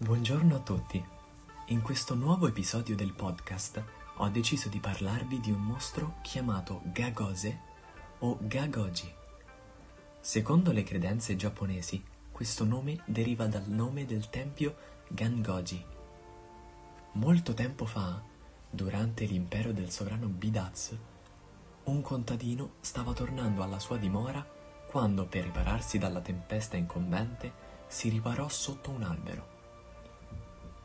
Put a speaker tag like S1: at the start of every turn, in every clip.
S1: Buongiorno a tutti. In questo nuovo episodio del podcast ho deciso di parlarvi di un mostro chiamato Gagose o Gagoji. Secondo le credenze giapponesi, questo nome deriva dal nome del tempio Gangoji. Molto tempo fa, durante l'impero del sovrano Bidaz, un contadino stava tornando alla sua dimora quando, per ripararsi dalla tempesta incombente, si riparò sotto un albero.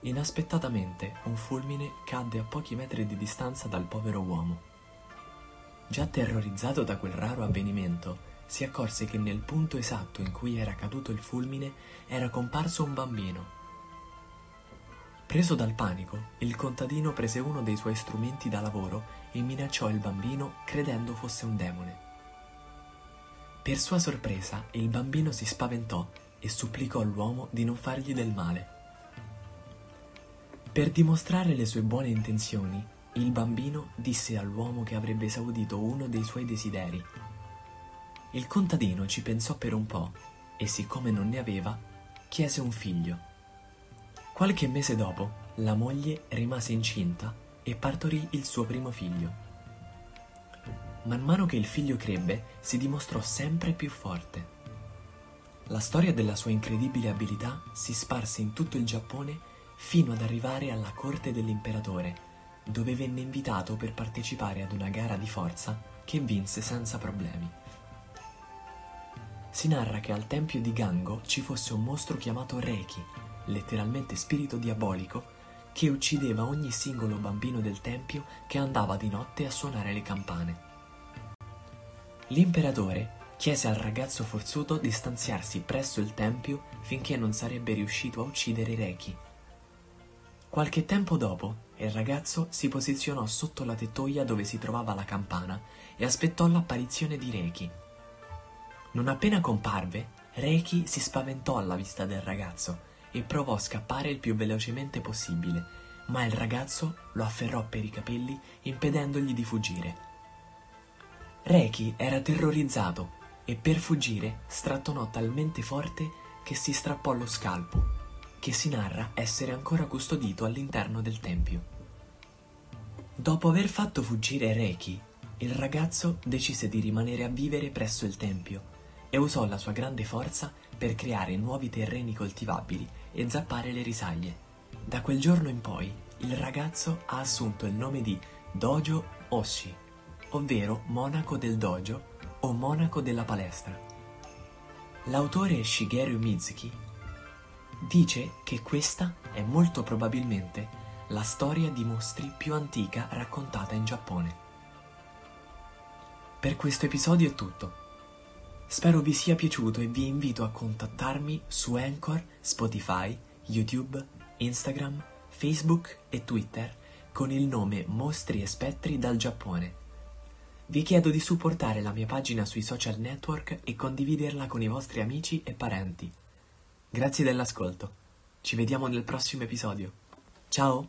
S1: Inaspettatamente un fulmine cadde a pochi metri di distanza dal povero uomo. Già terrorizzato da quel raro avvenimento, si accorse che nel punto esatto in cui era caduto il fulmine era comparso un bambino. Preso dal panico, il contadino prese uno dei suoi strumenti da lavoro e minacciò il bambino credendo fosse un demone. Per sua sorpresa, il bambino si spaventò e supplicò l'uomo di non fargli del male. Per dimostrare le sue buone intenzioni, il bambino disse all'uomo che avrebbe esaudito uno dei suoi desideri. Il contadino ci pensò per un po' e siccome non ne aveva, chiese un figlio. Qualche mese dopo, la moglie rimase incinta e partorì il suo primo figlio. Man mano che il figlio crebbe, si dimostrò sempre più forte. La storia della sua incredibile abilità si sparse in tutto il Giappone fino ad arrivare alla corte dell'imperatore, dove venne invitato per partecipare ad una gara di forza che vinse senza problemi. Si narra che al tempio di Gango ci fosse un mostro chiamato Reiki, letteralmente spirito diabolico, che uccideva ogni singolo bambino del tempio che andava di notte a suonare le campane. L'imperatore chiese al ragazzo forzuto di stanziarsi presso il tempio finché non sarebbe riuscito a uccidere Reiki Qualche tempo dopo, il ragazzo si posizionò sotto la tettoia dove si trovava la campana e aspettò l'apparizione di Reiki. Non appena comparve, Reiki si spaventò alla vista del ragazzo e provò a scappare il più velocemente possibile, ma il ragazzo lo afferrò per i capelli impedendogli di fuggire. Reiki era terrorizzato e per fuggire strattonò talmente forte che si strappò lo scalpo che si narra essere ancora custodito all'interno del tempio. Dopo aver fatto fuggire Reiki, il ragazzo decise di rimanere a vivere presso il tempio e usò la sua grande forza per creare nuovi terreni coltivabili e zappare le risaglie. Da quel giorno in poi il ragazzo ha assunto il nome di Dojo Oshi, ovvero monaco del dojo o monaco della palestra. L'autore Shigeru Mizuki dice che questa è molto probabilmente la storia di mostri più antica raccontata in Giappone. Per questo episodio è tutto. Spero vi sia piaciuto e vi invito a contattarmi su Anchor, Spotify, YouTube, Instagram, Facebook e Twitter con il nome Mostri e Spettri dal Giappone. Vi chiedo di supportare la mia pagina sui social network e condividerla con i vostri amici e parenti. Grazie dell'ascolto. Ci vediamo nel prossimo episodio. Ciao!